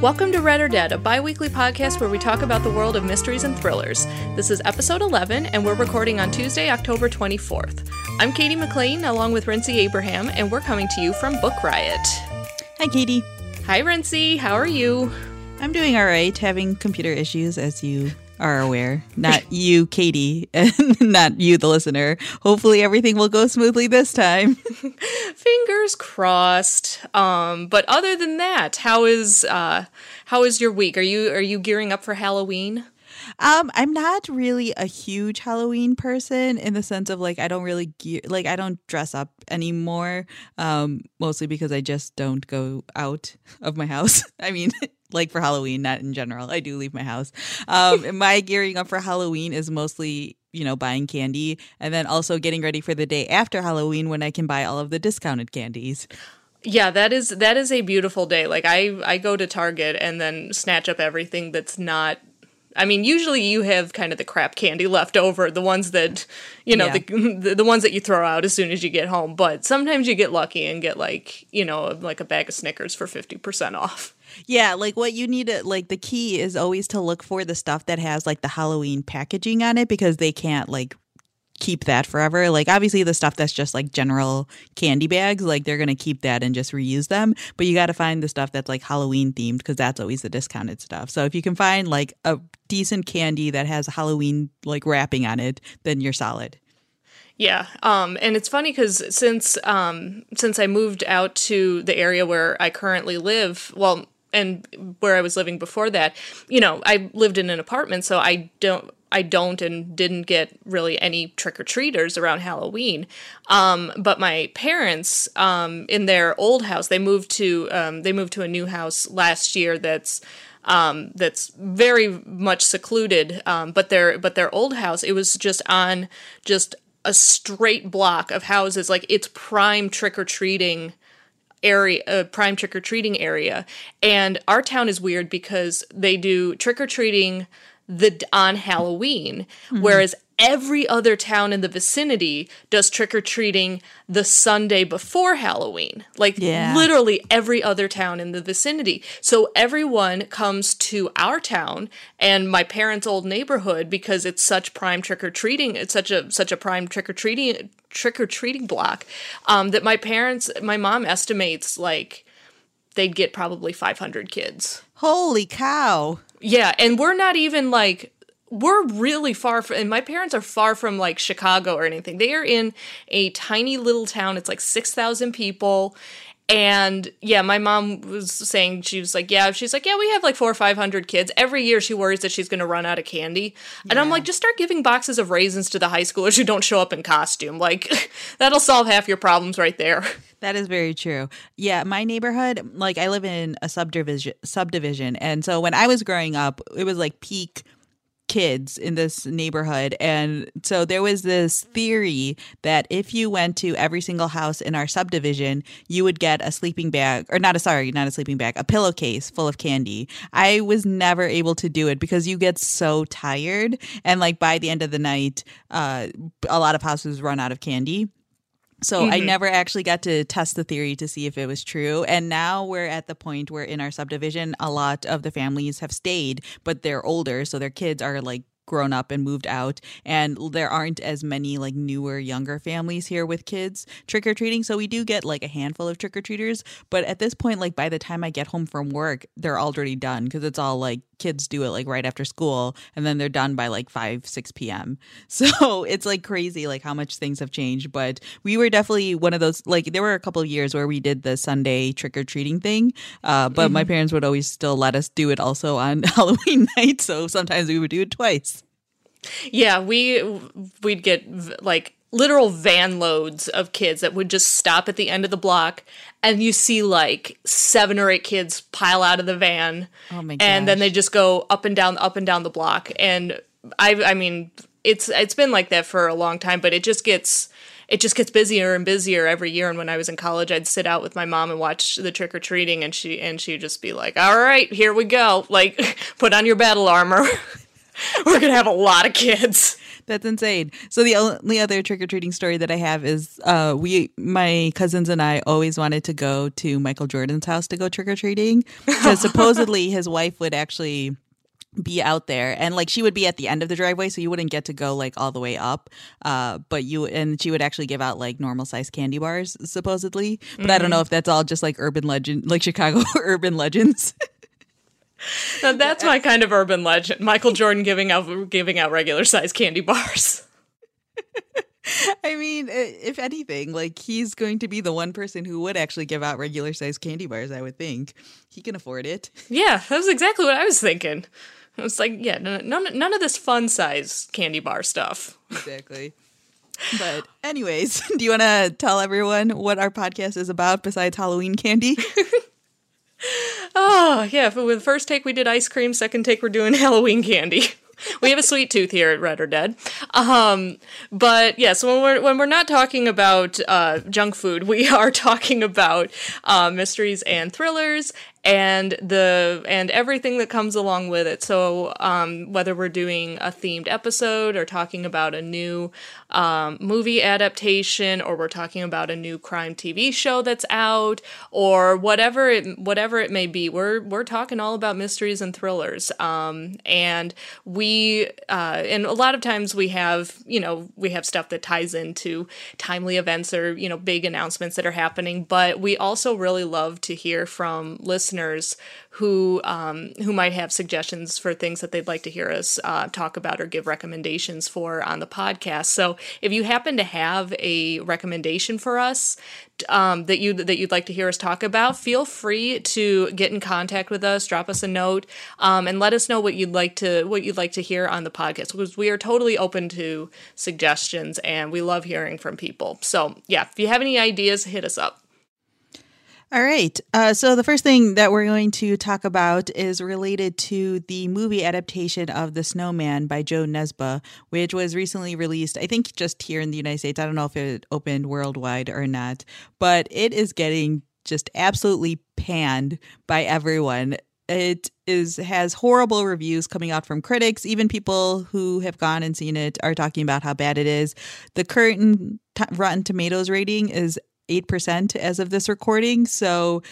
Welcome to Read or Dead, a bi weekly podcast where we talk about the world of mysteries and thrillers. This is episode 11, and we're recording on Tuesday, October 24th. I'm Katie McLean, along with Rincey Abraham, and we're coming to you from Book Riot. Hi, Katie. Hi, Rincey. How are you? I'm doing all right, having computer issues, as you are aware. Not you, Katie, and not you, the listener. Hopefully, everything will go smoothly this time. Fingers crossed. Um, but other than that, how is uh, how is your week? Are you are you gearing up for Halloween? Um, I'm not really a huge Halloween person in the sense of like I don't really gear like I don't dress up anymore. Um, mostly because I just don't go out of my house. I mean, like for Halloween, not in general. I do leave my house. Um, my gearing up for Halloween is mostly you know buying candy and then also getting ready for the day after Halloween when I can buy all of the discounted candies. Yeah, that is that is a beautiful day. Like I I go to Target and then snatch up everything that's not I mean, usually you have kind of the crap candy left over, the ones that, you know, yeah. the, the ones that you throw out as soon as you get home. But sometimes you get lucky and get like, you know, like a bag of Snickers for 50% off. Yeah, like what you need to like the key is always to look for the stuff that has like the Halloween packaging on it because they can't like keep that forever. Like obviously the stuff that's just like general candy bags, like they're to keep that and just reuse them, but you got to find the stuff that's like Halloween themed because that's always the discounted stuff. So if you can find like a decent candy that has Halloween like wrapping on it, then you're solid. Yeah, um, and it's funny because since um, since I moved out to the area where I currently live, well, and where I was living before that, you know, I lived in an apartment, so I don't I don't and didn't get really any trick or treaters around Halloween. Um, but my parents, um, in their old house, they moved to um, they moved to a new house last year. That's um, that's very much secluded. Um, but their but their old house, it was just on just a straight block of houses. Like it's prime trick or treating area uh, prime trick or treating area and our town is weird because they do trick or treating the on Halloween mm-hmm. whereas every other town in the vicinity does trick or treating the Sunday before Halloween. Like yeah. literally every other town in the vicinity. So everyone comes to our town and my parents' old neighborhood because it's such prime trick or treating. It's such a such a prime trick or treating trick or treating block um, that my parents, my mom estimates like they'd get probably 500 kids. Holy cow. Yeah, and we're not even like we're really far from and my parents are far from like Chicago or anything. They are in a tiny little town. It's like 6,000 people and yeah, my mom was saying she was like, yeah, she's like, yeah, we have like four or five hundred kids every year. She worries that she's going to run out of candy, and. I'm like, just start giving boxes of raisins to the high schoolers who don't show up in costume. Like that'll solve half your problems right there. That is very true. Yeah, my neighborhood, like I live in a subdivision, subdivision, and so when I was growing up, it was like peak kids in this neighborhood. And so there was this theory that if you went to every single house in our subdivision, you would get a sleeping bag, or not a, sorry, not a sleeping bag, a pillowcase full of candy. I was never able to do it because you get so tired. And like by the end of the night, uh, a lot of houses run out of candy. So mm-hmm. I never actually got to test the theory to see if it was true. And now we're at the point where in our subdivision, a lot of the families have stayed, but they're older. So their kids are like grown up and moved out and there aren't as many like newer younger families here with kids trick or treating so we do get like a handful of trick or treaters but at this point like by the time I get home from work they're already done because it's all like kids do it like right after school and then they're done by like 5 6 p.m so it's like crazy like how much things have changed but we were definitely one of those like there were a couple of years where we did the sunday trick-or-treating thing uh, but mm-hmm. my parents would always still let us do it also on halloween night so sometimes we would do it twice yeah, we we'd get like literal van loads of kids that would just stop at the end of the block and you see like seven or eight kids pile out of the van. Oh my and then they just go up and down up and down the block. And i i mean it's it's been like that for a long time but it just gets it just gets busier and busier every year. And when i was in college i'd sit out with my mom and watch the trick-or-treating and she and she'd just be like all right here we go. Like put on your battle armor We're gonna have a lot of kids. That's insane. So the only other trick or treating story that I have is uh, we, my cousins and I, always wanted to go to Michael Jordan's house to go trick or treating because supposedly his wife would actually be out there and like she would be at the end of the driveway so you wouldn't get to go like all the way up uh but you and she would actually give out like normal size candy bars supposedly but mm-hmm. i don't know if that's all just like urban legend like chicago urban legends now that's my kind of urban legend michael jordan giving out giving out regular size candy bars I mean, if anything, like he's going to be the one person who would actually give out regular size candy bars, I would think. He can afford it. Yeah, that was exactly what I was thinking. It's like, yeah, none, none of this fun size candy bar stuff. Exactly. But, anyways, do you want to tell everyone what our podcast is about besides Halloween candy? Oh, yeah. With the first take, we did ice cream. Second take, we're doing Halloween candy we have a sweet tooth here at Read or Dead. Um, but yes, yeah, so when we're when we're not talking about uh, junk food, we are talking about uh, mysteries and thrillers and the and everything that comes along with it. So um, whether we're doing a themed episode or talking about a new um, movie adaptation, or we're talking about a new crime TV show that's out, or whatever it whatever it may be, we're we're talking all about mysteries and thrillers. Um, and we uh, and a lot of times we have you know we have stuff that ties into timely events or you know big announcements that are happening, but we also really love to hear from listeners listeners who um, who might have suggestions for things that they'd like to hear us uh, talk about or give recommendations for on the podcast. So if you happen to have a recommendation for us um, that you that you'd like to hear us talk about, feel free to get in contact with us, drop us a note, um, and let us know what you'd like to what you'd like to hear on the podcast because we are totally open to suggestions and we love hearing from people. So yeah, if you have any ideas, hit us up. All right. Uh, so the first thing that we're going to talk about is related to the movie adaptation of The Snowman by Jo Nesbø, which was recently released, I think just here in the United States. I don't know if it opened worldwide or not, but it is getting just absolutely panned by everyone. It is has horrible reviews coming out from critics. Even people who have gone and seen it are talking about how bad it is. The current t- Rotten Tomatoes rating is 8% as of this recording. So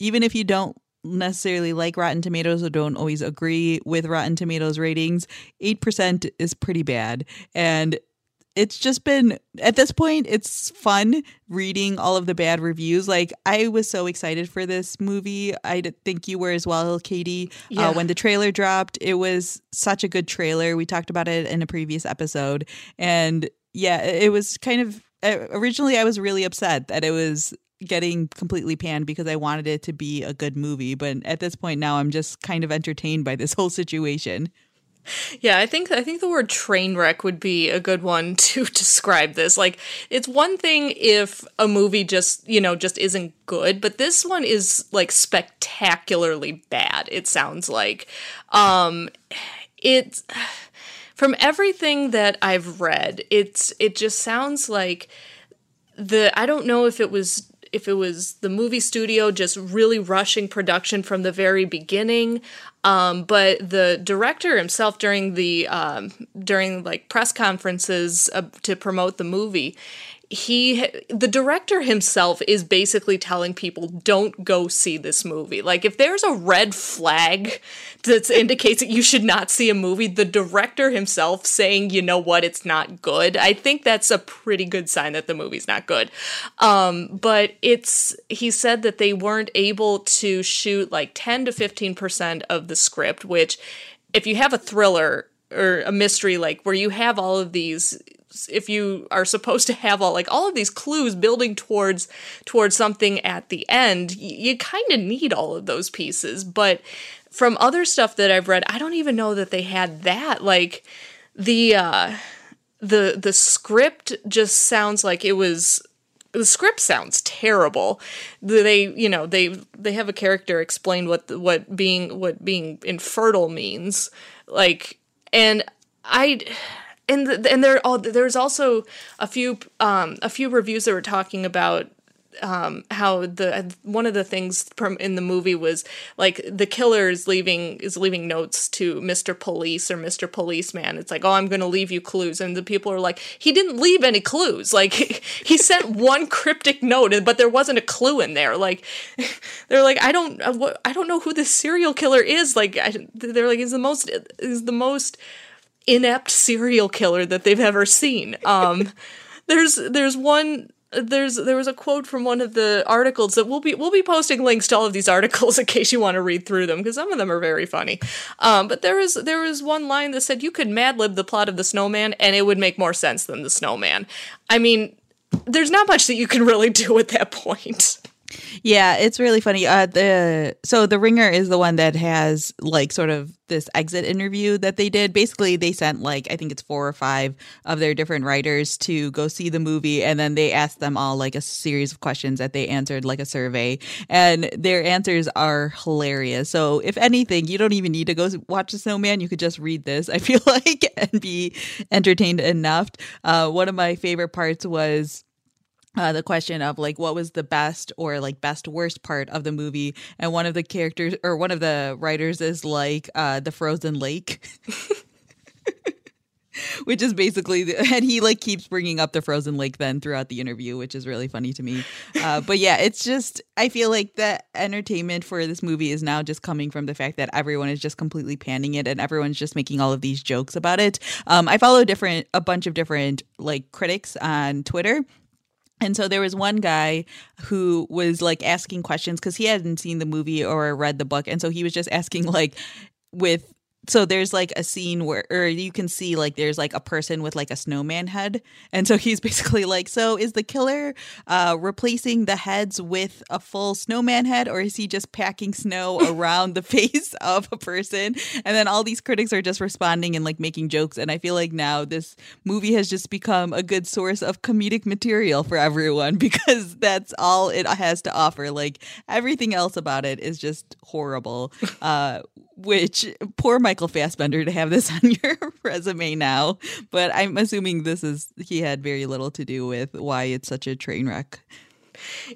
even if you don't necessarily like Rotten Tomatoes or don't always agree with Rotten Tomatoes ratings, 8% is pretty bad. And it's just been at this point it's fun reading all of the bad reviews like i was so excited for this movie i think you were as well katie uh, yeah. uh, when the trailer dropped it was such a good trailer we talked about it in a previous episode and yeah it was kind of originally I was really upset that it was getting completely panned because I wanted it to be a good movie, but at this point now I'm just kind of entertained by this whole situation. Yeah, I think I think the word train wreck would be a good one to describe this. Like it's one thing if a movie just, you know, just isn't good, but this one is like spectacularly bad. It sounds like um it's from everything that I've read, it's it just sounds like the I don't know if it was if it was the movie studio just really rushing production from the very beginning um, but the director himself during the um, during like press conferences uh, to promote the movie he the director himself is basically telling people don't go see this movie. Like if there's a red flag that indicates that you should not see a movie the director himself saying you know what? It's not good. I think that's a pretty good sign that the movie's not good. Um, but it's he said that they weren't able to shoot like 10 to 15% of the script which if you have a thriller or a mystery like where you have all of these if you are supposed to have all like all of these clues building towards towards something at the end you, you kind of need all of those pieces. But from other stuff that i've read i don't even know that they had that. Like the uh the the script just sounds like it was the script sounds terrible. They, you know, they they have a character explain what what being what being infertile means, like, and I and the, and there all there's also a few um, a few reviews that were talking about um, how the one of the things from in the movie was like the killer is leaving is leaving notes to Mr. Police or Mr. Policeman. It's like, oh, I'm going to leave you clues, and the people are like, he didn't leave any clues. Like he sent one cryptic note, but there wasn't a clue in there. Like they're like, I don't, uh, I don't know who this serial killer is. Like I, they're like, he's the most is the most inept serial killer that they've ever seen. Um, there's there's one there's there was a quote from one of the articles that we'll be we'll be posting links to all of these articles in case you want to read through them because some of them are very funny. Um, but there was there was one line that said you could mad lib the plot of the snowman and it would make more sense than the snowman. I mean, there's not much that you can really do at that point. Yeah, it's really funny. Uh, the so the Ringer is the one that has like sort of this exit interview that they did. Basically, they sent like I think it's four or five of their different writers to go see the movie, and then they asked them all like a series of questions that they answered like a survey, and their answers are hilarious. So if anything, you don't even need to go watch the Snowman. You could just read this. I feel like and be entertained enough. Uh, one of my favorite parts was uh, the question of like what was the best or like best worst part of the movie and one of the characters or one of the writers is like uh the frozen lake. Which is basically the, and he like keeps bringing up the frozen lake then throughout the interview which is really funny to me. Uh, but yeah it's just i feel like the entertainment for this movie is now just coming from the fact that everyone is just completely panning it and everyone's just making all of these jokes about it. Um, i follow different a bunch of different like critics on twitter and so there was one guy who was like asking questions because he hadn't seen the movie or read the book. And so he was just asking, like, with so there's like a scene where or you can see like there's like a person with like a snowman head and so he's basically like so is the killer uh replacing the heads with a full snowman head or is he just packing snow around the face of a person? And then all these critics are just responding and like making jokes and i feel like now this movie has just become a good source of comedic material for everyone because that's all it has to offer. Like everything else about it is just horrible. Uh which poor Michael Fassbender to have this on your resume now. But I'm assuming this is he had very little to do with why it's such a train wreck.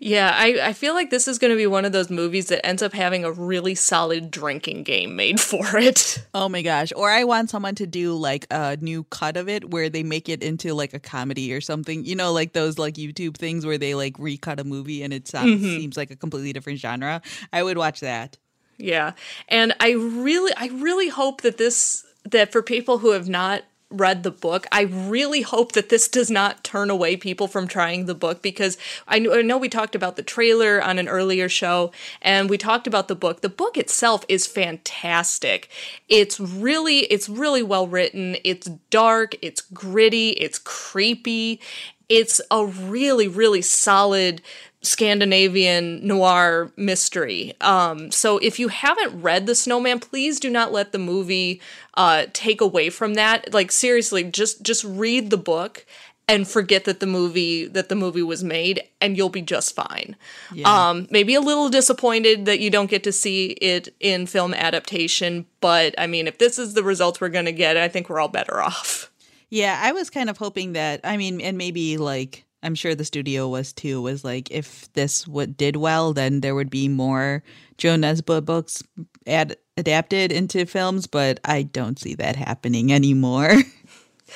Yeah, I, I feel like this is going to be one of those movies that ends up having a really solid drinking game made for it. Oh my gosh. Or I want someone to do like a new cut of it where they make it into like a comedy or something. You know, like those like YouTube things where they like recut a movie and it sounds, mm-hmm. seems like a completely different genre. I would watch that. Yeah. And I really I really hope that this that for people who have not read the book, I really hope that this does not turn away people from trying the book because I know, we talked about the trailer on an earlier show and we talked about the book. The book itself is fantastic. It's really it's really well written. It's dark, it's gritty, it's creepy. It's a really really solid Scandinavian noir mystery. Um, so if you haven't read The Snowman, please do not let the movie uh, take away from that. Like seriously, just just read the book and forget that the movie that the movie was made and you'll be just fine. Yeah. Um, maybe a little disappointed that you don't get to see it in film adaptation, but I mean if this is the results we're going to get, I think we're all better off. Yeah, I was kind of hoping that I mean and maybe like I'm sure the studio was too. Was like if this what did well, then there would be more Jo Nesbø books ad- adapted into films. But I don't see that happening anymore.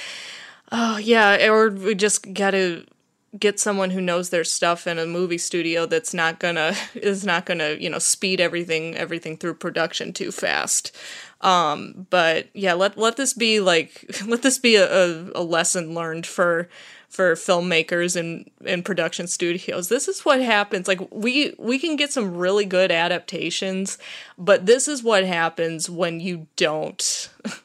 oh yeah, or we just gotta get someone who knows their stuff in a movie studio that's not gonna is not gonna you know speed everything everything through production too fast um but yeah let let this be like let this be a, a lesson learned for for filmmakers and and production studios. This is what happens. Like we we can get some really good adaptations, but this is what happens when you don't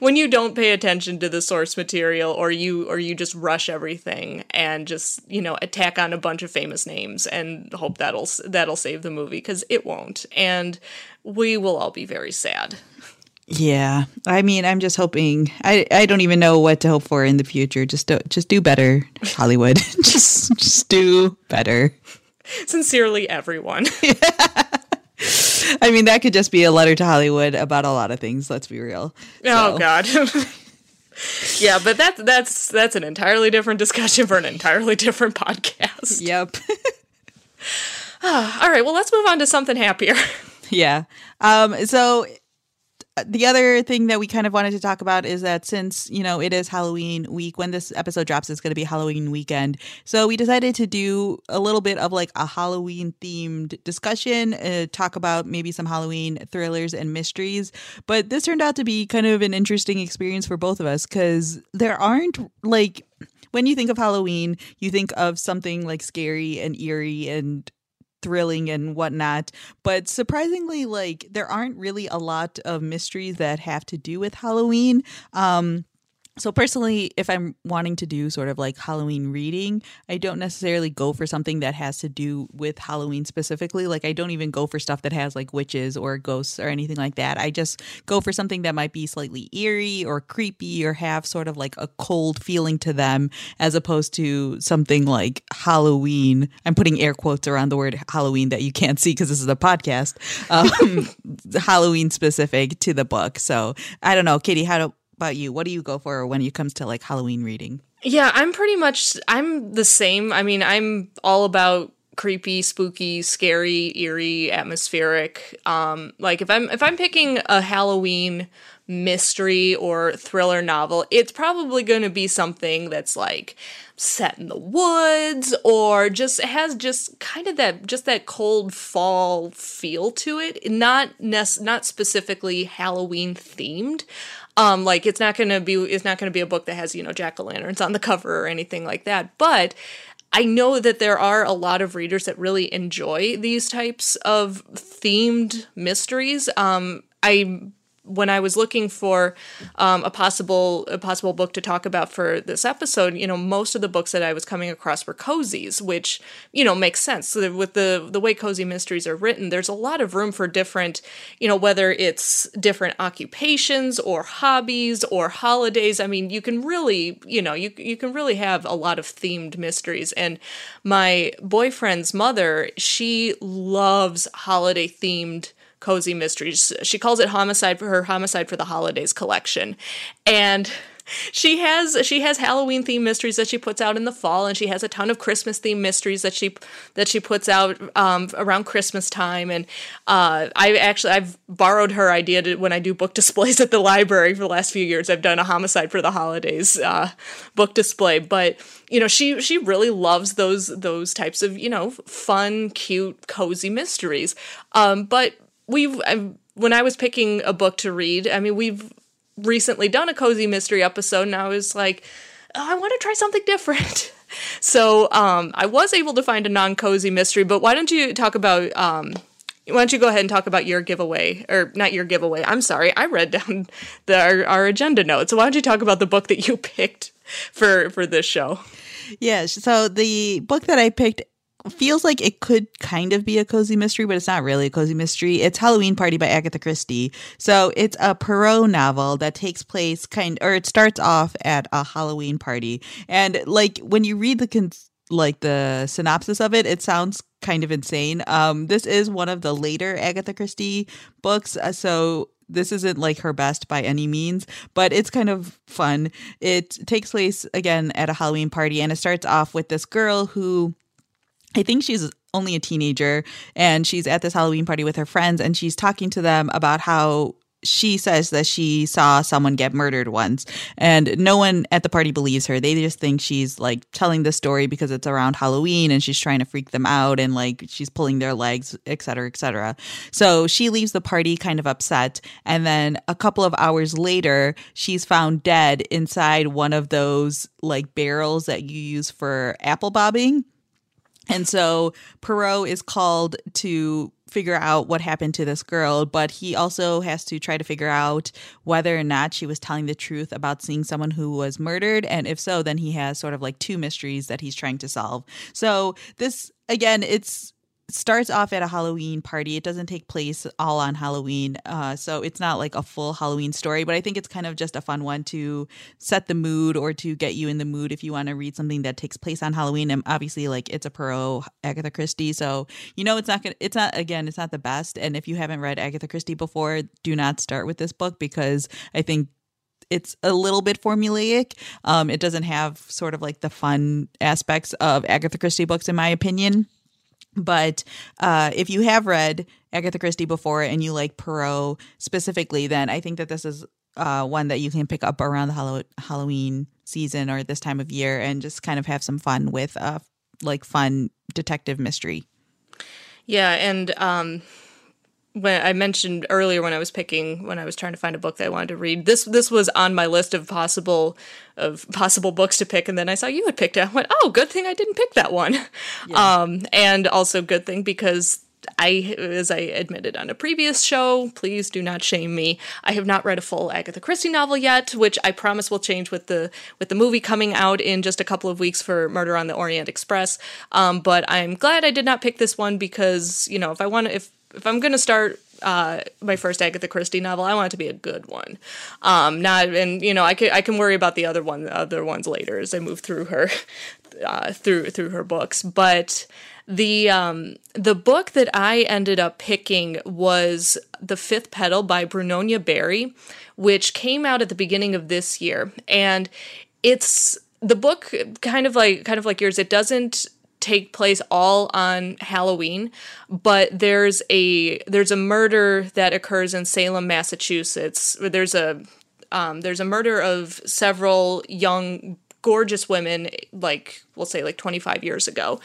when you don't pay attention to the source material or you or you just rush everything and just, you know, attack on a bunch of famous names and hope that'll that'll save the movie cuz it won't. And we will all be very sad. Yeah, I mean, I'm just hoping. I I don't even know what to hope for in the future. Just do, just do better, Hollywood. just just do better. Sincerely, everyone. I mean, that could just be a letter to Hollywood about a lot of things. Let's be real. Oh God. yeah, but that's that's that's an entirely different discussion for an entirely different podcast. Yep. all right, well, let's move on to something happier. yeah. Um, so the other thing that we kind of wanted to talk about is that since you know it is halloween week when this episode drops it's going to be halloween weekend. So we decided to do a little bit of like a halloween themed discussion uh, talk about maybe some halloween thrillers and mysteries. But this turned out to be kind of an interesting experience for both of us because there aren't like when you think of halloween you think of something like scary and eerie and thrilling and whatnot. But surprisingly, like there aren't really a lot of mysteries that have to do with Halloween. Um, so personally, if I'm wanting to do sort of like Halloween reading, I don't necessarily go for something that has to do with Halloween specifically. Like I don't even go for stuff that has like witches or ghosts or anything like that. I just go for something that might be slightly eerie or creepy or have sort of like a cold feeling to them as opposed to something like Halloween. I'm putting air quotes around the word Halloween that you can't see because this is a podcast. Um, Halloween specific to the book. So I don't know, Katie, how do about you? What do you go for when it comes to like Halloween reading? Yeah, I'm pretty much I'm the same. I mean, I'm all about creepy, spooky, scary, eerie, atmospheric. Um like if I'm if I'm picking a Halloween mystery or thriller novel, it's probably going to be something that's like set in the woods or just has just kind of that just that cold fall feel to it not nec- not specifically halloween themed um like it's not going to be it's not to be a book that has you know jack-o'-lanterns on the cover or anything like that but I know that there are a lot of readers that really enjoy these types of themed mysteries. Um, I when I was looking for um, a possible a possible book to talk about for this episode, you know, most of the books that I was coming across were cozies, which you know makes sense. So with the the way cozy mysteries are written, there's a lot of room for different, you know, whether it's different occupations or hobbies or holidays. I mean, you can really, you know, you you can really have a lot of themed mysteries. And my boyfriend's mother, she loves holiday themed cozy mysteries. She calls it homicide for her homicide for the holidays collection. And she has she has Halloween themed mysteries that she puts out in the fall, and she has a ton of Christmas themed mysteries that she that she puts out um, around Christmas time. And uh, I actually I've borrowed her idea to, when I do book displays at the library for the last few years. I've done a homicide for the holidays uh, book display, but you know she she really loves those those types of you know fun, cute, cozy mysteries. Um, but we've I've, when I was picking a book to read, I mean, we've recently done a cozy mystery episode, and I was like, oh, I want to try something different. so um, I was able to find a non cozy mystery, but why don't you talk about? Um, why don't you go ahead and talk about your giveaway, or not your giveaway? I'm sorry, I read down the, our, our agenda notes. So why don't you talk about the book that you picked for for this show? Yeah, so the book that I picked feels like it could kind of be a cozy mystery, but it's not really a cozy mystery. It's Halloween Party by Agatha Christie. So it's a Poirot novel that takes place kind or it starts off at a Halloween party. And like when you read the cons- like the synopsis of it, it sounds kind of insane. Um this is one of the later Agatha Christie books, uh, so this isn't like her best by any means, but it's kind of fun. It takes place again at a Halloween party and it starts off with this girl who I think she's only a teenager and she's at this Halloween party with her friends and she's talking to them about how she says that she saw someone get murdered once and no one at the party believes her. They just think she's like telling the story because it's around halloween and she's trying to freak them out and like she's pulling their legs etc etc so she leaves the party kind of upset and then a couple of hours later she's found dead inside one of those like barrels that you use for apple bobbing and so Poirot is called to figure out what happened to this girl, but he also has to try to figure out whether or not she was telling the truth about seeing someone who was murdered. And if so, then he has sort of like two mysteries that he's trying to solve. So this, again, it's starts off at a Halloween party. It doesn't take place all on Halloween. Uh, so it's not like a full Halloween story, but I think it's kind of just a fun one to set the mood or to get you in the mood if you want to read something that takes place on Halloween. And obviously, like it's a Poirot Agatha Christie. So, you know, it's not to, it's not, again, it's not the best. And if you haven't read Agatha Christie before, do not start with this book because I think it's a little bit formulaic. Um, it doesn't have sort of like the fun aspects of Agatha Christie books, in my opinion. But uh, if you have read Agatha Christie before and you like Poirot specifically, then I think that this is uh, one that you can pick up around the Hallow- Halloween season or this time of year and just kind of have some fun with uh, like fun detective mystery. Yeah, and um, when I mentioned earlier when I was picking when I was trying to find a book that I wanted to read, this this was on my list of possible of possible books to pick, and then I saw you had picked it. I went, oh, good thing I didn't pick that one. Yeah. Um, and also good thing because I, as I admitted on a previous show, please do not shame me. I have not read a full Agatha Christie novel yet, which I promise will change with the with the movie coming out in just a couple of weeks for Murder on the Orient Express. Um, but I'm glad I did not pick this one because you know if I want to, if if I'm gonna start uh, my first Agatha Christie novel, I want it to be a good one. Um, not and you know I can I can worry about the other one other ones later as I move through her uh, through through her books, but the um, the book that I ended up picking was The Fifth Petal by Brunonia Barry, which came out at the beginning of this year, and it's the book kind of like kind of like yours. It doesn't take place all on Halloween, but there's a there's a murder that occurs in Salem, Massachusetts. There's a um, there's a murder of several young gorgeous women like we'll say like 25 years ago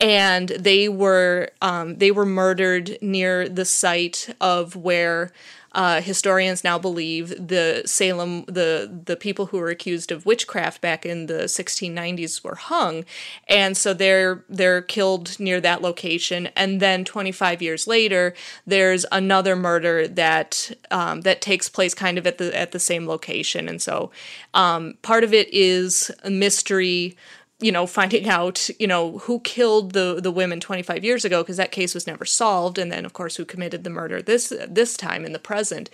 and they were um, they were murdered near the site of where uh, historians now believe the Salem the the people who were accused of witchcraft back in the 1690s were hung, and so they're they're killed near that location. And then 25 years later, there's another murder that um, that takes place kind of at the at the same location. And so um, part of it is a mystery you know finding out you know who killed the the women 25 years ago because that case was never solved and then of course who committed the murder this this time in the present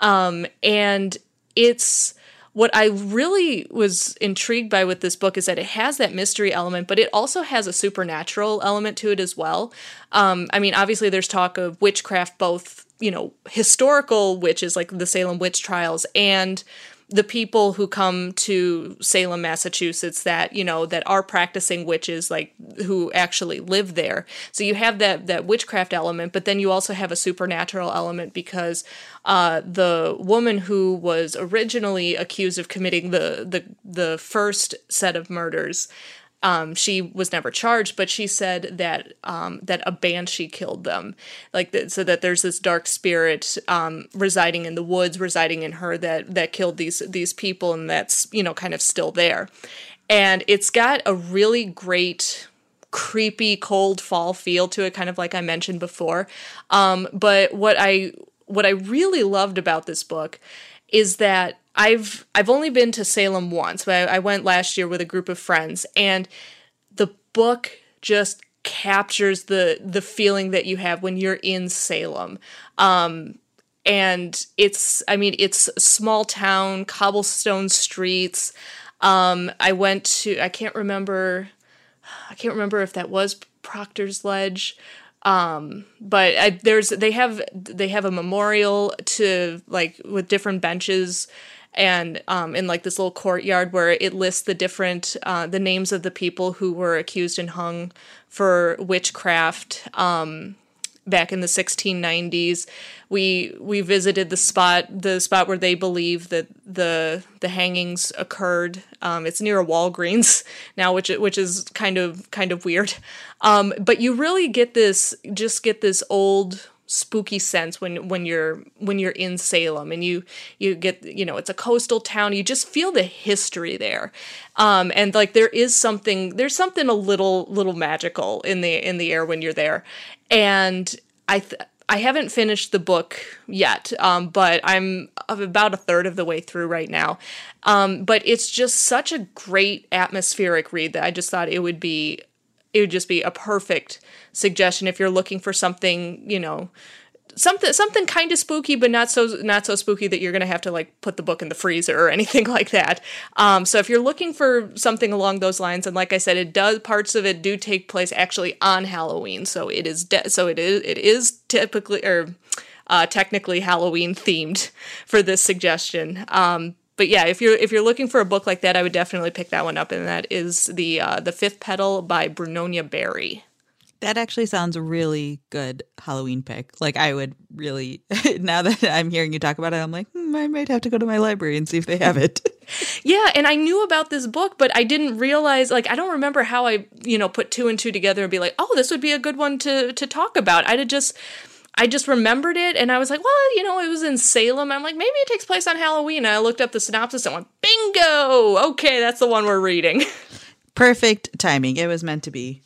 um, and it's what I really was intrigued by with this book is that it has that mystery element, but it also has a supernatural element to it as well. Um, I mean, obviously, there's talk of witchcraft, both, you know, historical witches like the Salem witch trials and the people who come to Salem, Massachusetts that, you know, that are practicing witches like who actually live there. So you have that that witchcraft element, but then you also have a supernatural element because uh, the woman who was originally accused of committing the the the first set of murders um, she was never charged, but she said that um, that a banshee killed them, like so that there's this dark spirit um, residing in the woods, residing in her that that killed these these people, and that's you know kind of still there, and it's got a really great creepy cold fall feel to it, kind of like I mentioned before. Um, but what I what I really loved about this book is that I've I've only been to Salem once, but I, I went last year with a group of friends, and the book just captures the the feeling that you have when you're in Salem. Um, and it's I mean it's small town, cobblestone streets. Um, I went to I can't remember I can't remember if that was Proctor's Ledge um but I, there's they have they have a memorial to like with different benches and um, in like this little courtyard where it lists the different uh, the names of the people who were accused and hung for witchcraft um, back in the 1690s. We we visited the spot the spot where they believe that the the hangings occurred. Um, it's near a Walgreens now, which which is kind of kind of weird. Um, but you really get this just get this old spooky sense when when you're when you're in Salem and you you get you know it's a coastal town you just feel the history there um and like there is something there's something a little little magical in the in the air when you're there and I th- I haven't finished the book yet, um, but I'm about a third of the way through right now. Um, but it's just such a great atmospheric read that I just thought it would be it would just be a perfect suggestion if you're looking for something, you know, something something kind of spooky but not so not so spooky that you're going to have to like put the book in the freezer or anything like that. Um, so if you're looking for something along those lines and like I said it does parts of it do take place actually on Halloween. So it is de- so it is it is typically or uh, technically Halloween themed for this suggestion. Um, but yeah, if you're if you're looking for a book like that, I would definitely pick that one up, and that is the uh, the Fifth Petal by Brunonia Barry. That actually sounds a really good Halloween pick. Like I would really now that I'm hearing you talk about it, I'm like, hmm, I might have to go to my library and see if they have it. yeah, and I knew about this book, but I didn't realize like I don't remember how I, you know, put two and two together and be like, "Oh, this would be a good one to to talk about." I'd have just I just remembered it and I was like, well, you know, it was in Salem. I'm like, maybe it takes place on Halloween. And I looked up the synopsis and went, bingo! Okay, that's the one we're reading. Perfect timing. It was meant to be.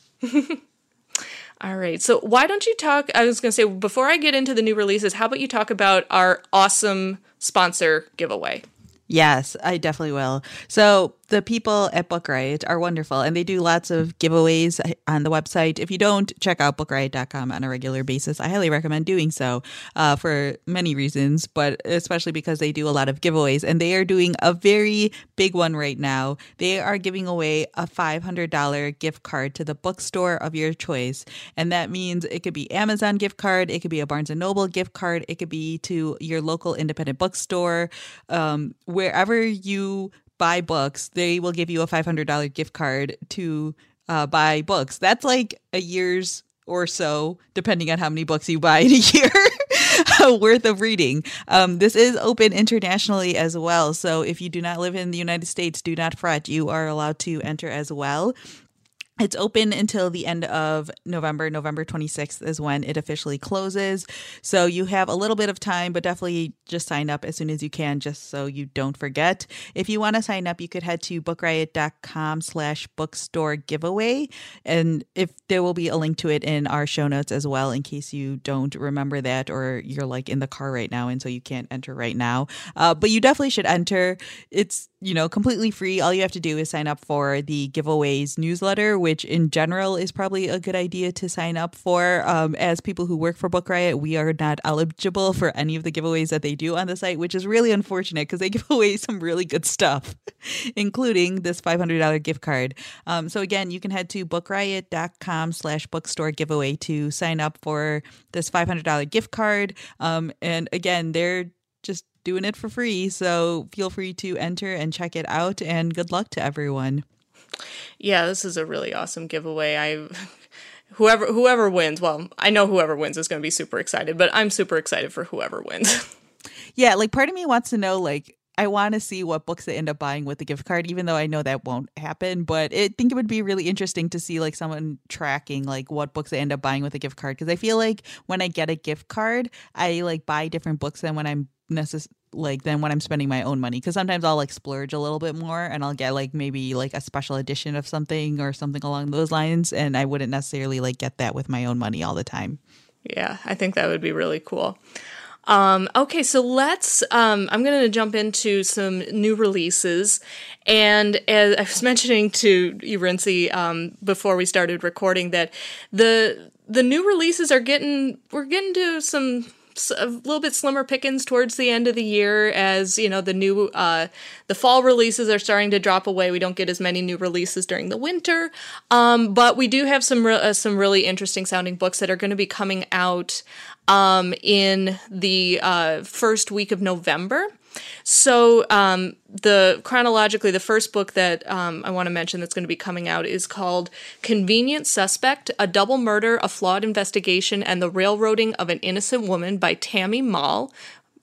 All right. So, why don't you talk? I was going to say, before I get into the new releases, how about you talk about our awesome sponsor giveaway? Yes, I definitely will. So, the people at Book Riot are wonderful and they do lots of giveaways on the website. If you don't check out bookriot.com on a regular basis, I highly recommend doing so uh, for many reasons, but especially because they do a lot of giveaways and they are doing a very big one right now. They are giving away a $500 gift card to the bookstore of your choice. And that means it could be Amazon gift card, it could be a Barnes and Noble gift card, it could be to your local independent bookstore, um, wherever you buy books, they will give you a $500 gift card to uh, buy books. That's like a year's or so, depending on how many books you buy in a year worth of reading. Um, this is open internationally as well. So if you do not live in the United States, do not fret. You are allowed to enter as well. It's open until the end of November. November 26th is when it officially closes. So you have a little bit of time, but definitely just sign up as soon as you can, just so you don't forget. If you want to sign up, you could head to bookriot.com slash bookstore giveaway. And if there will be a link to it in our show notes as well, in case you don't remember that or you're like in the car right now and so you can't enter right now. Uh, but you definitely should enter. It's you know, completely free. All you have to do is sign up for the giveaways newsletter, which in general is probably a good idea to sign up for. Um, as people who work for Book Riot, we are not eligible for any of the giveaways that they do on the site, which is really unfortunate because they give away some really good stuff, including this $500 gift card. Um, so again, you can head to bookriot.com slash bookstore giveaway to sign up for this $500 gift card. Um, and again, they're just doing it for free. So feel free to enter and check it out. And good luck to everyone. Yeah, this is a really awesome giveaway. I whoever whoever wins, well, I know whoever wins is going to be super excited, but I'm super excited for whoever wins. yeah, like part of me wants to know like I want to see what books they end up buying with the gift card, even though I know that won't happen. But I think it would be really interesting to see like someone tracking like what books they end up buying with a gift card. Because I feel like when I get a gift card, I like buy different books than when I'm necess- like than when I'm spending my own money because sometimes I'll like splurge a little bit more and I'll get like maybe like a special edition of something or something along those lines and I wouldn't necessarily like get that with my own money all the time. Yeah, I think that would be really cool. Um, okay, so let's. Um, I'm going to jump into some new releases, and as I was mentioning to you, um, before we started recording, that the the new releases are getting we're getting to some a little bit slimmer pickings towards the end of the year as you know the new uh, the fall releases are starting to drop away. We don't get as many new releases during the winter, um, but we do have some re- uh, some really interesting sounding books that are going to be coming out um, in the uh, first week of November. So um, the chronologically, the first book that um, I want to mention that's going to be coming out is called "Convenient Suspect: A Double Murder, a Flawed Investigation, and the Railroading of an Innocent Woman" by Tammy Mal.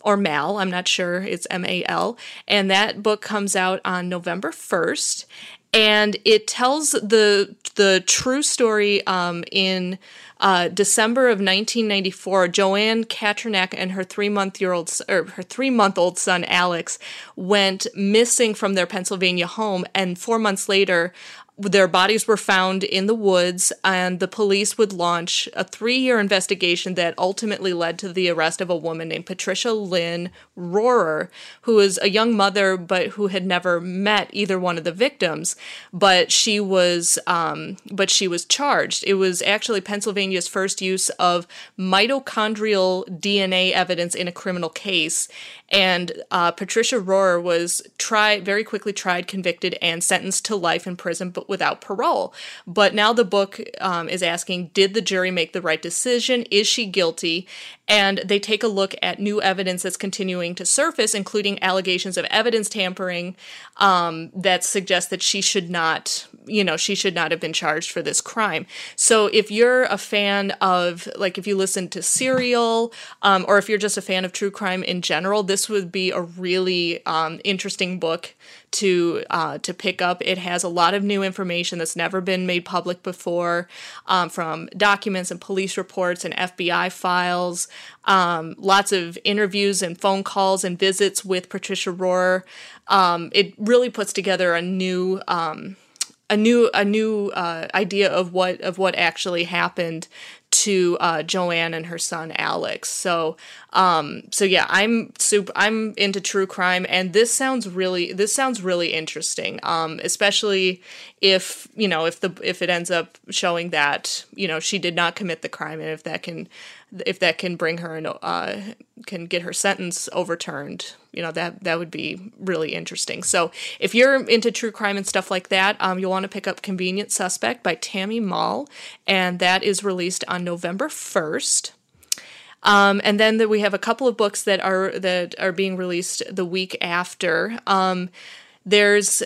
Or Mal, I'm not sure. It's M A L. And that book comes out on November 1st. And it tells the the true story um, in uh, December of 1994, Joanne Katrinak and her three month year old or her three month old son Alex went missing from their Pennsylvania home, and four months later, their bodies were found in the woods, and the police would launch a three year investigation that ultimately led to the arrest of a woman named Patricia Lynn Rohrer, who was a young mother but who had never met either one of the victims. But she was, um, but she was charged. It was actually Pennsylvania's first use of mitochondrial DNA evidence in a criminal case, and uh, Patricia Rohrer was tried very quickly tried, convicted, and sentenced to life in prison, but without parole. But now the book um, is asking: Did the jury make the right decision? Is she guilty? And they take a look at new evidence that's continuing to surface, including allegations of evidence tampering um, that suggest that she should not, you know, she should not have been charged for this crime. So if you're a fan of, like, if you listen to Serial, um, or if you're just a fan of true crime in general, this would be a really um, interesting book to uh, to pick up. It has a lot of new information that's never been made public before, um, from documents and police reports and FBI files. Um, lots of interviews and phone calls and visits with Patricia Rohr. Um, it really puts together a new um, a new a new uh, idea of what of what actually happened to uh, Joanne and her son Alex. So um, so yeah, I'm super. I'm into true crime, and this sounds really this sounds really interesting. Um, especially if you know if the if it ends up showing that you know she did not commit the crime, and if that can if that can bring her and uh, can get her sentence overturned, you know that that would be really interesting. So if you're into true crime and stuff like that, um, you'll want to pick up "Convenient Suspect" by Tammy Mall, and that is released on November first. Um, and then the, we have a couple of books that are that are being released the week after. Um, there's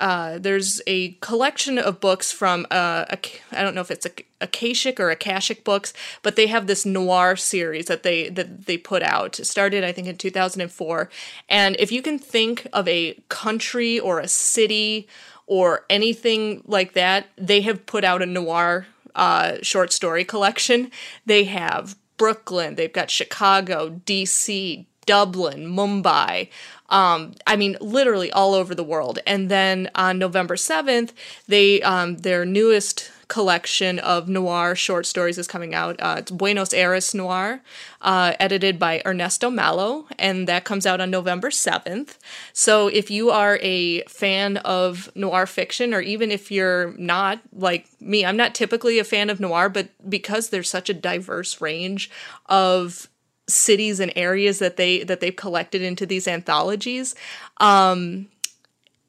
uh, there's a collection of books from uh, a, I don't know if it's a Akashic or Akashic books, but they have this noir series that they that they put out. It started I think in 2004, and if you can think of a country or a city or anything like that, they have put out a noir uh, short story collection. They have Brooklyn, they've got Chicago, DC, Dublin, Mumbai. Um, I mean, literally all over the world. And then on November 7th, they um, their newest collection of noir short stories is coming out. Uh, it's Buenos Aires Noir, uh, edited by Ernesto Mallo, and that comes out on November 7th. So if you are a fan of noir fiction, or even if you're not, like me, I'm not typically a fan of noir, but because there's such a diverse range of cities and areas that they that they've collected into these anthologies. Um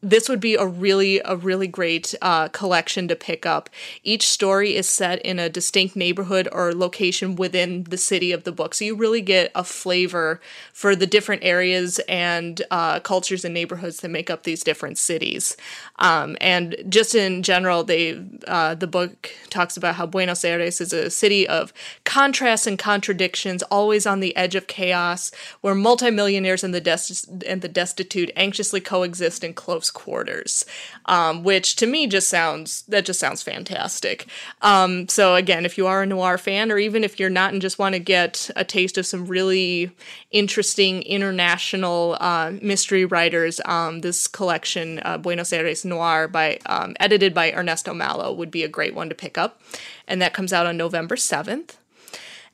this would be a really a really great uh, collection to pick up. Each story is set in a distinct neighborhood or location within the city of the book, so you really get a flavor for the different areas and uh, cultures and neighborhoods that make up these different cities. Um, and just in general, they uh, the book talks about how Buenos Aires is a city of contrasts and contradictions, always on the edge of chaos, where multimillionaires and the des- and the destitute anxiously coexist in close quarters, um, which to me just sounds that just sounds fantastic. Um, so again, if you are a noir fan, or even if you're not and just want to get a taste of some really interesting international uh, mystery writers, um, this collection, uh, Buenos Aires Noir, by um, edited by Ernesto Mallo, would be a great one to pick up, and that comes out on November seventh.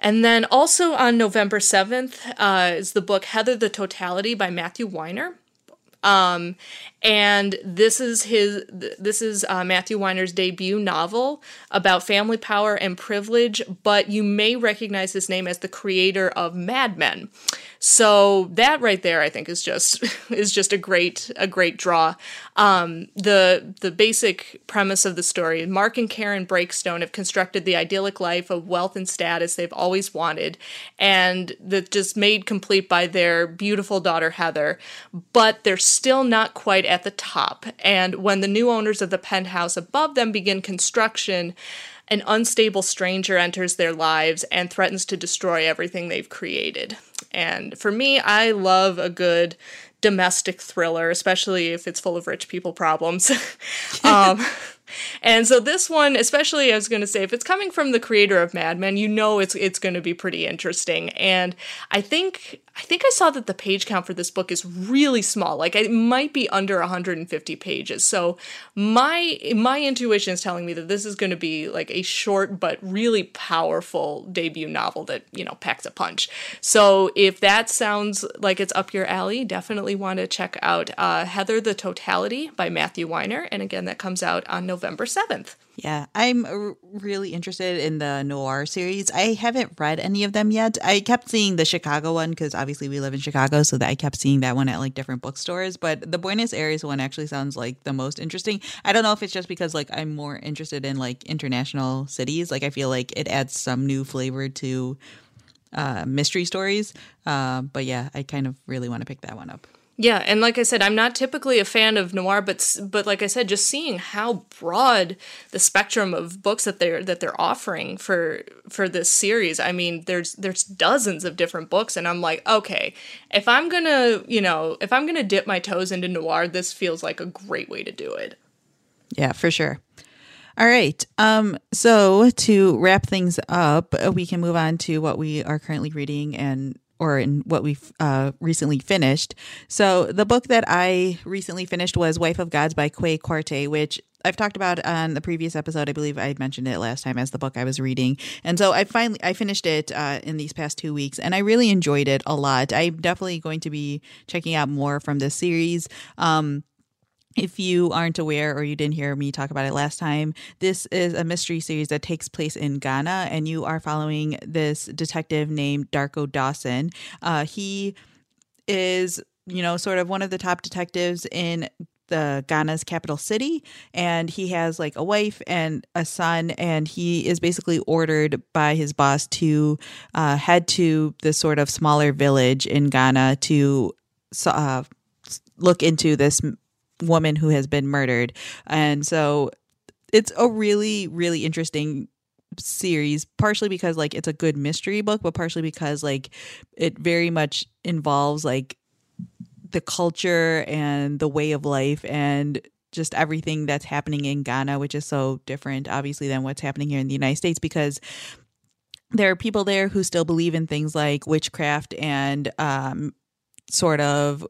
And then also on November 7th uh, is the book Heather the Totality by Matthew Weiner. Um, and this is his this is uh, Matthew Weiner's debut novel about family power and privilege. But you may recognize his name as the creator of Mad Men. So that right there, I think, is just is just a great a great draw. Um, the the basic premise of the story: Mark and Karen Breakstone have constructed the idyllic life of wealth and status they've always wanted, and that just made complete by their beautiful daughter Heather. But they're still not quite at the top. And when the new owners of the penthouse above them begin construction, an unstable stranger enters their lives and threatens to destroy everything they've created. And for me, I love a good domestic thriller, especially if it's full of rich people problems. um, and so this one, especially, I was going to say, if it's coming from the creator of Mad Men, you know it's it's going to be pretty interesting. And I think I think I saw that the page count for this book is really small. Like it might be under 150 pages. So my my intuition is telling me that this is going to be like a short but really powerful debut novel that, you know, packs a punch. So if that sounds like it's up your alley, definitely want to check out uh, Heather the Totality by Matthew Weiner. And again, that comes out on November 7th. Yeah, I'm really interested in the noir series. I haven't read any of them yet. I kept seeing the Chicago one because obviously we live in Chicago, so that I kept seeing that one at like different bookstores. But the Buenos Aires one actually sounds like the most interesting. I don't know if it's just because like I'm more interested in like international cities. Like I feel like it adds some new flavor to uh, mystery stories. Uh, but yeah, I kind of really want to pick that one up. Yeah, and like I said, I'm not typically a fan of noir, but but like I said, just seeing how broad the spectrum of books that they're that they're offering for for this series. I mean, there's there's dozens of different books, and I'm like, okay, if I'm gonna you know if I'm gonna dip my toes into noir, this feels like a great way to do it. Yeah, for sure. All right. Um, so to wrap things up, we can move on to what we are currently reading and or in what we've uh, recently finished. So the book that I recently finished was Wife of Gods by Kwei Quartey, which I've talked about on the previous episode. I believe I mentioned it last time as the book I was reading, and so I finally I finished it uh, in these past two weeks, and I really enjoyed it a lot. I'm definitely going to be checking out more from this series. Um, if you aren't aware or you didn't hear me talk about it last time, this is a mystery series that takes place in Ghana, and you are following this detective named Darko Dawson. Uh, he is, you know, sort of one of the top detectives in the Ghana's capital city and he has like a wife and a son and he is basically ordered by his boss to uh, head to this sort of smaller village in Ghana to uh, look into this woman who has been murdered. And so it's a really, really interesting series partially because like it's a good mystery book but partially because like it very much involves like the culture and the way of life and just everything that's happening in Ghana which is so different obviously than what's happening here in the United States because there are people there who still believe in things like witchcraft and um sort of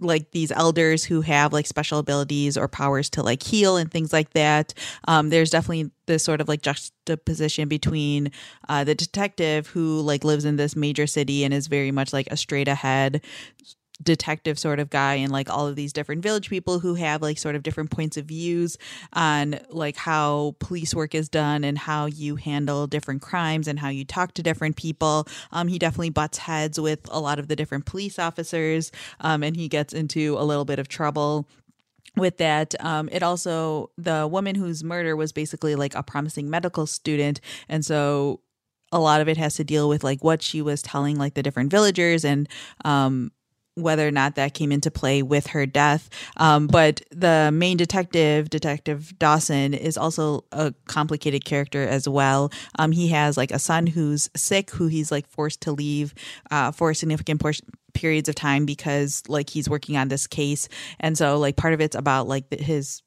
like these elders who have like special abilities or powers to like heal and things like that. Um, there's definitely this sort of like juxtaposition between uh, the detective who like lives in this major city and is very much like a straight ahead detective sort of guy and like all of these different village people who have like sort of different points of views on like how police work is done and how you handle different crimes and how you talk to different people. Um he definitely butts heads with a lot of the different police officers um and he gets into a little bit of trouble with that. Um, it also the woman whose murder was basically like a promising medical student and so a lot of it has to deal with like what she was telling like the different villagers and um whether or not that came into play with her death. Um, but the main detective, Detective Dawson, is also a complicated character as well. Um, he has like a son who's sick, who he's like forced to leave uh, for a significant portion periods of time because like he's working on this case and so like part of it's about like his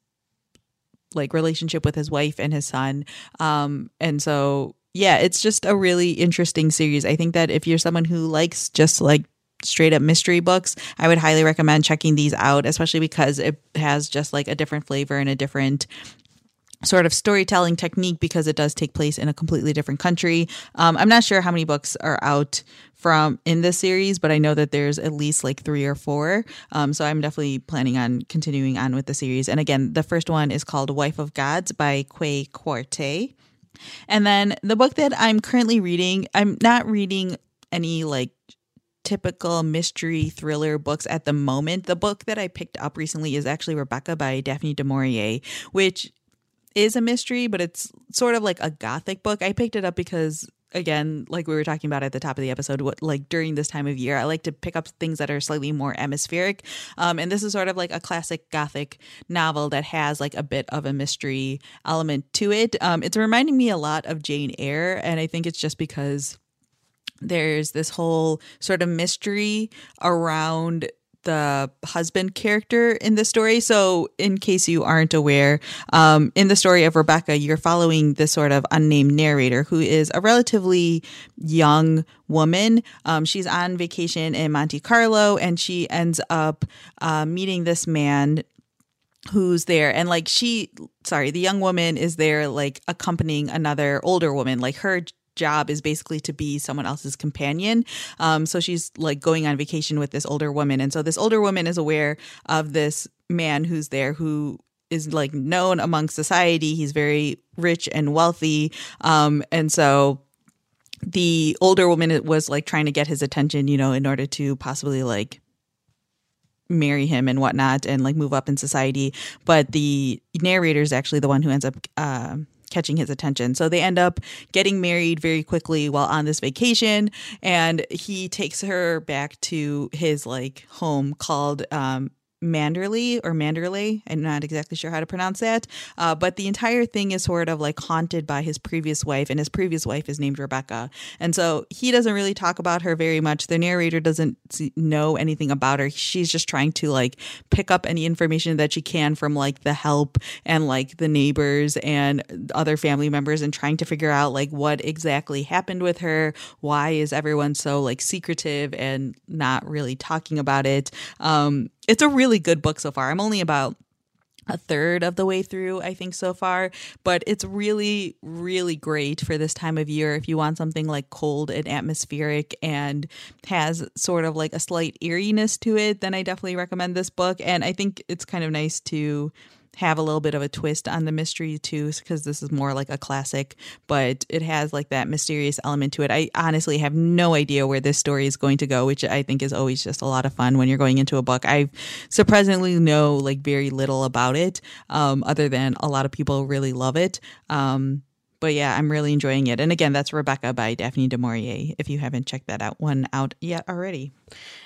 like relationship with his wife and his son um and so yeah it's just a really interesting series i think that if you're someone who likes just like straight up mystery books, I would highly recommend checking these out, especially because it has just like a different flavor and a different sort of storytelling technique because it does take place in a completely different country. Um, I'm not sure how many books are out from in this series, but I know that there's at least like three or four. Um, so I'm definitely planning on continuing on with the series. And again, the first one is called Wife of Gods by Kwei Quartey. And then the book that I'm currently reading, I'm not reading any like typical mystery thriller books at the moment. The book that I picked up recently is actually Rebecca by Daphne du Maurier, which is a mystery, but it's sort of like a gothic book. I picked it up because again like we were talking about at the top of the episode what like during this time of year i like to pick up things that are slightly more atmospheric um, and this is sort of like a classic gothic novel that has like a bit of a mystery element to it um, it's reminding me a lot of jane eyre and i think it's just because there's this whole sort of mystery around the husband character in the story. So, in case you aren't aware, um, in the story of Rebecca, you're following this sort of unnamed narrator who is a relatively young woman. Um, she's on vacation in Monte Carlo and she ends up uh, meeting this man who's there and like she sorry the young woman is there like accompanying another older woman like her job is basically to be someone else's companion. Um, so she's like going on vacation with this older woman. And so this older woman is aware of this man who's there who is like known among society. He's very rich and wealthy. Um, and so the older woman was like trying to get his attention, you know, in order to possibly like marry him and whatnot and like move up in society. But the narrator is actually the one who ends up uh, catching his attention. So they end up getting married very quickly while on this vacation, and he takes her back to his like home called um, Manderley or Manderley. I'm not exactly sure how to pronounce that. Uh, but the entire thing is sort of like haunted by his previous wife, and his previous wife is named Rebecca. And so he doesn't really talk about her very much. The narrator doesn't know anything about her. She's just trying to like pick up any information that she can from like the help and like the neighbors and other family members and trying to figure out like what exactly happened with her. Why is everyone so like secretive and not really talking about it? Um, it's a really good book so far. I'm only about a third of the way through, I think, so far. But it's really, really great for this time of year if you want something like cold and atmospheric and has sort of like a slight eeriness to it. Then I definitely recommend this book. And I think it's kind of nice to have a little bit of a twist on the mystery too because this is more like a classic but it has like that mysterious element to it. I honestly have no idea where this story is going to go which i think is always just a lot of fun when you're going into a book. I surprisingly know like very little about it um, other than a lot of people really love it. Um, but yeah, I'm really enjoying it. And again, that's Rebecca by Daphne du Maurier. If you haven't checked that out one out yet already.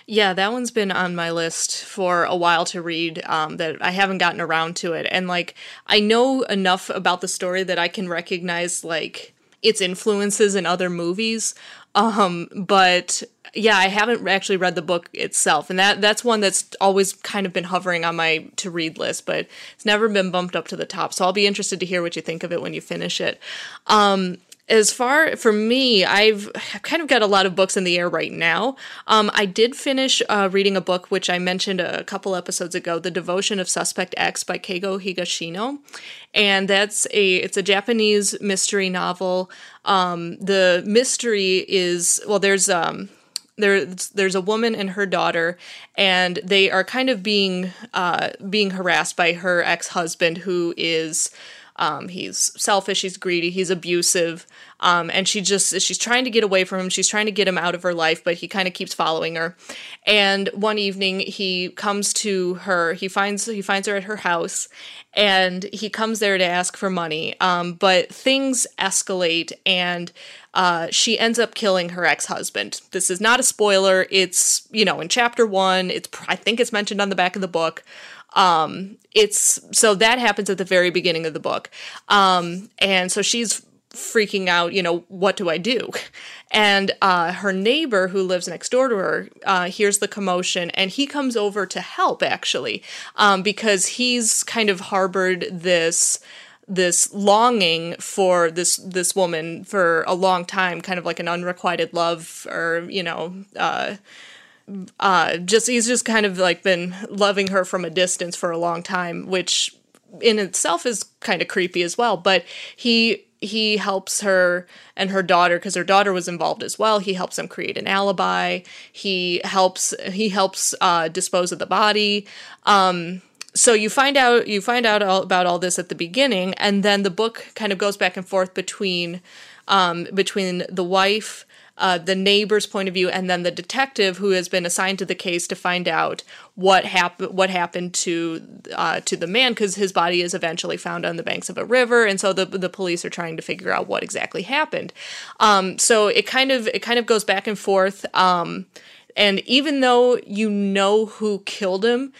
Yeah, that one's been on my list for a while to read. Um, that I haven't gotten around to it, and like I know enough about the story that I can recognize like its influences in other movies. Um, but yeah, I haven't actually read the book itself, and that that's one that's always kind of been hovering on my to read list, but it's never been bumped up to the top. So I'll be interested to hear what you think of it when you finish it. Um, as far for me, I've, kind of got a lot of books in the air right now. Um, I did finish uh, reading a book which I mentioned a couple episodes ago, "The Devotion of Suspect X" by Keigo Higashino, and that's a it's a Japanese mystery novel. Um, the mystery is well, there's um, there's there's a woman and her daughter, and they are kind of being uh, being harassed by her ex husband, who is um, he's selfish, he's greedy, he's abusive, um, and she just she's trying to get away from him. She's trying to get him out of her life, but he kind of keeps following her. And one evening, he comes to her. He finds he finds her at her house, and he comes there to ask for money. Um, but things escalate, and uh, she ends up killing her ex-husband. This is not a spoiler. It's you know in chapter one. It's I think it's mentioned on the back of the book. Um, it's so that happens at the very beginning of the book. Um, and so she's freaking out, you know, what do I do? And uh, her neighbor who lives next door to her uh, hears the commotion and he comes over to help actually um, because he's kind of harbored this this longing for this this woman for a long time kind of like an unrequited love or you know uh, uh, just he's just kind of like been loving her from a distance for a long time, which in itself is kind of creepy as well. But he he helps her and her daughter because her daughter was involved as well. He helps them create an alibi. He helps he helps uh, dispose of the body. Um, so you find out you find out all about all this at the beginning, and then the book kind of goes back and forth between um, between the wife uh, the neighbor's point of view, and then the detective who has been assigned to the case to find out what happened what happened to uh, to the man because his body is eventually found on the banks of a river, and so the the police are trying to figure out what exactly happened. Um, so it kind of it kind of goes back and forth. Um, and even though you know who killed him,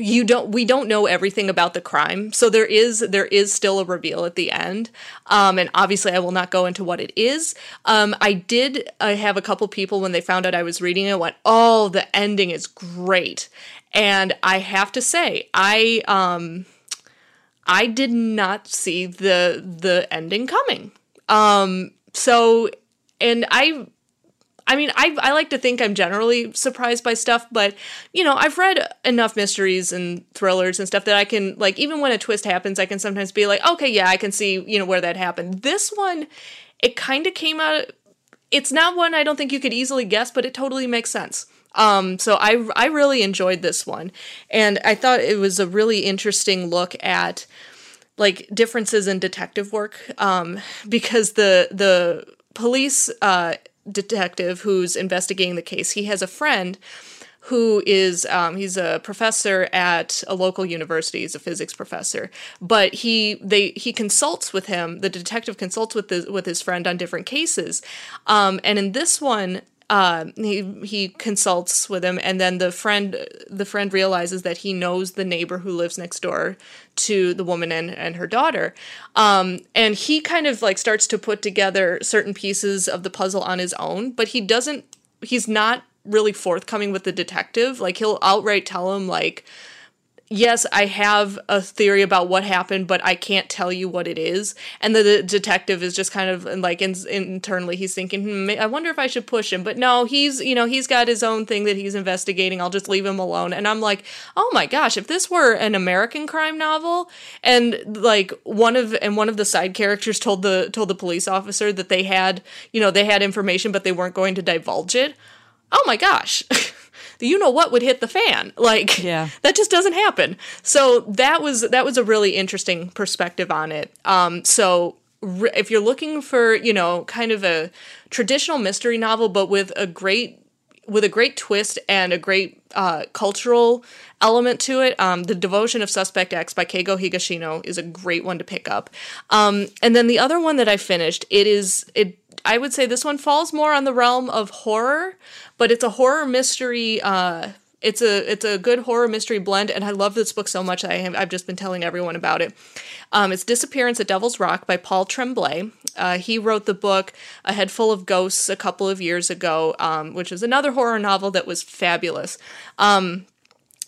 you don't we don't know everything about the crime. So there is there is still a reveal at the end. Um, and obviously i will not go into what it is. Um, i did i have a couple people when they found out i was reading it went oh the ending is great. And i have to say i um i did not see the the ending coming. Um so and i I mean, I, I like to think I'm generally surprised by stuff, but you know, I've read enough mysteries and thrillers and stuff that I can like even when a twist happens, I can sometimes be like, okay, yeah, I can see you know where that happened. This one, it kind of came out. It's not one I don't think you could easily guess, but it totally makes sense. Um, so I I really enjoyed this one, and I thought it was a really interesting look at like differences in detective work um, because the the police uh, detective who's investigating the case, he has a friend who is um, he's a professor at a local university. He's a physics professor, but he they he consults with him. The detective consults with the, with his friend on different cases, um, and in this one, uh, he he consults with him, and then the friend the friend realizes that he knows the neighbor who lives next door to the woman and, and her daughter, um, and he kind of like starts to put together certain pieces of the puzzle on his own, but he doesn't. He's not really forthcoming with the detective. Like he'll outright tell him like yes, I have a theory about what happened, but I can't tell you what it is. And the, the detective is just kind of like in, internally, he's thinking, hmm, I wonder if I should push him. But no, he's, you know, he's got his own thing that he's investigating. I'll just leave him alone. And I'm like, oh my gosh, if this were an American crime novel and like one of, and one of the side characters told the, told the police officer that they had, you know, they had information, but they weren't going to divulge it. Oh my gosh. the you know what would hit the fan. Like yeah. that just doesn't happen. So that was that was a really interesting perspective on it. Um, so re- if you're looking for you know kind of a traditional mystery novel, but with a great with a great twist and a great uh, cultural element to it. Um, the Devotion of Suspect X by Keigo Higashino is a great one to pick up. Um, and then the other one that I finished, it is it. I would say this one falls more on the realm of horror, but it's a horror mystery. Uh, it's a it's a good horror mystery blend, and I love this book so much. I have, I've just been telling everyone about it. Um, it's Disappearance at Devil's Rock by Paul Tremblay. Uh, he wrote the book A Head Full of Ghosts a couple of years ago, um, which is another horror novel that was fabulous. Um,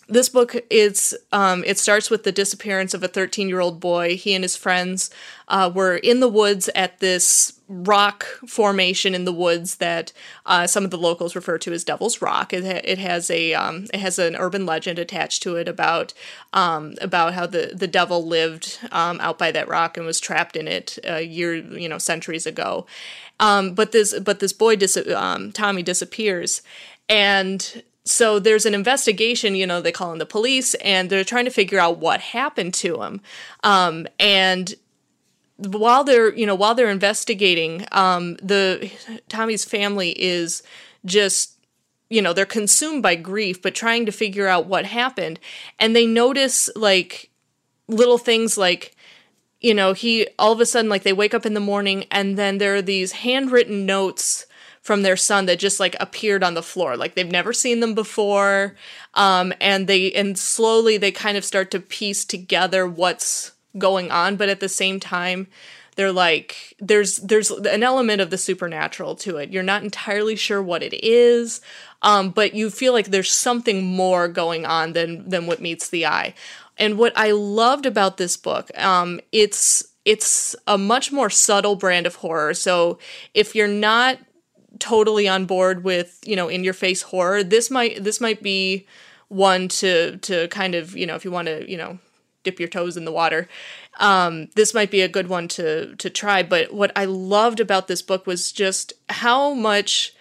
this book is um, it starts with the disappearance of a 13 year old boy. He and his friends uh, were in the woods at this rock formation in the woods that uh, some of the locals refer to as devil's rock. It, ha- it has a um, it has an urban legend attached to it about um, about how the, the devil lived um, out by that rock and was trapped in it a uh, year you know centuries ago. Um, but this but this boy dis- um, tommy disappears. And so there's an investigation you know they call in the police and they're trying to figure out what happened to him. Um, and while they're you know while they're investigating um, the tommy's family is just you know they're consumed by grief but trying to figure out what happened. And they notice like little things like you know he all of a sudden like they wake up in the morning and then there are these handwritten notes from their son that just like appeared on the floor. Like they've never seen them before. Um, and they and slowly they kind of start to piece together what's going on but at the same time they're like there's there's an element of the supernatural to it. You're not entirely sure what it is um, but you feel like there's something more going on than than what meets the eye. And what i loved about this book um, it's it's a much more subtle brand of horror. So if you're not totally on board with you know in your face horror this might this might be one to to kind of you know if you want to you know dip your toes in the water um, this might be a good one to to try. But what i loved about this book was just how much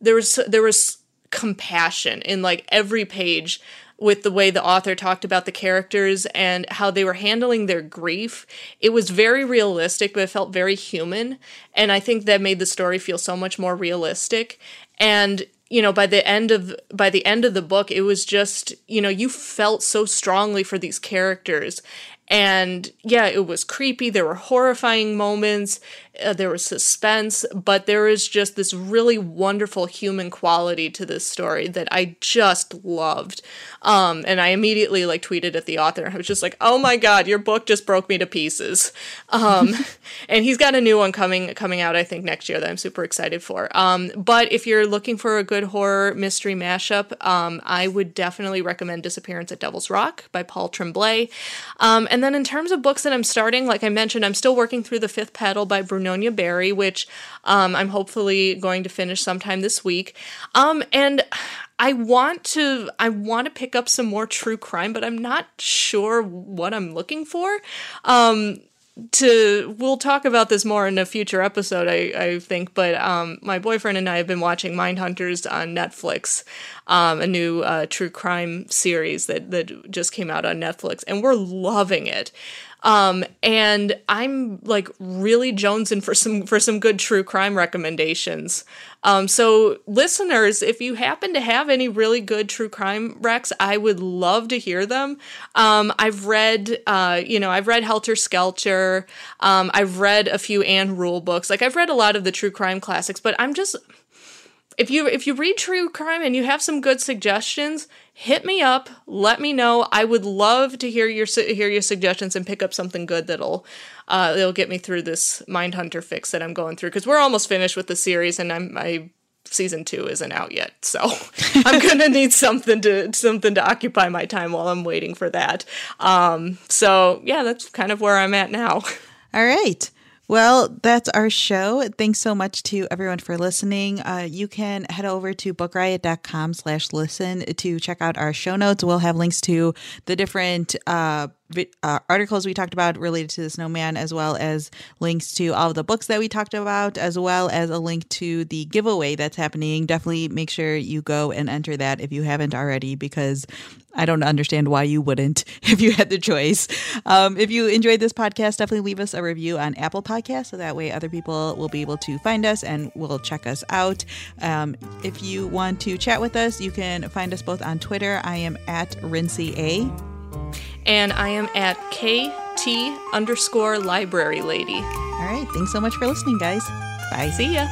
there was there was compassion in like every page with the way the author talked about the characters and how they were handling their grief. It was very realistic, but it felt very human. And I think that made the story feel so much more realistic. And you know by the end of by the end of the book it was just you know you felt so strongly for these characters and yeah, it was creepy. There were horrifying moments. Uh, there was suspense, but there is just this really wonderful human quality to this story that I just loved. Um, and I immediately like tweeted at the author. I was just like, "Oh my god, your book just broke me to pieces." Um, and he's got a new one coming coming out, I think, next year that I'm super excited for. Um, but if you're looking for a good horror mystery mashup, um, I would definitely recommend "Disappearance at Devil's Rock" by Paul Tremblay. Um, and then in terms of books that I'm starting, like I mentioned, I'm still working through The Fifth Petal by Brunonia Barry, which um, I'm hopefully going to finish sometime this week. Um, and I want to I want to pick up some more true crime, but I'm not sure what I'm looking for. Um, to we'll talk about this more in a future episode i, I think but um, my boyfriend and i have been watching Mindhunters on netflix um, a new uh, true crime series that, that just came out on netflix and we're loving it Um, and I'm like really jonesing for some for some good true crime recommendations. Um, so listeners, if you happen to have any really good true crime recs, I would love to hear them. Um, I've read, uh, you know, I've read Helter Skelter. Um, I've read a few Ann Rule books. Like I've read a lot of the true crime classics, but I'm just if you if you read true crime and you have some good suggestions, hit me up. Let me know. I would love to hear your hear your suggestions and pick up something good that'll uh, that'll get me through this Mindhunter fix that I'm going through because we're almost finished with the series and I'm I season two isn't out yet, so I'm gonna need something to something to occupy my time while I'm waiting for that. Um, so yeah, that's kind of where I'm at now. All right. Well, that's our show. Thanks so much to everyone for listening. Uh, you can head over to bookriot.com slash listen to check out our show notes. We'll have links to the different uh, uh, articles we talked about related to the snowman, as well as links to all the books that we talked about, as well as a link to the giveaway that's happening. Definitely make sure you go and enter that if you haven't already, because I don't understand why you wouldn't if you had the choice. Um, if you enjoyed this podcast, definitely leave us a review on Apple Podcasts so that way other people will be able to find us and will check us out. Um, if you want to chat with us, you can find us both on Twitter. I am at Rincey A and I am at KT underscore library lady. All right. Thanks so much for listening, guys. Bye. See ya.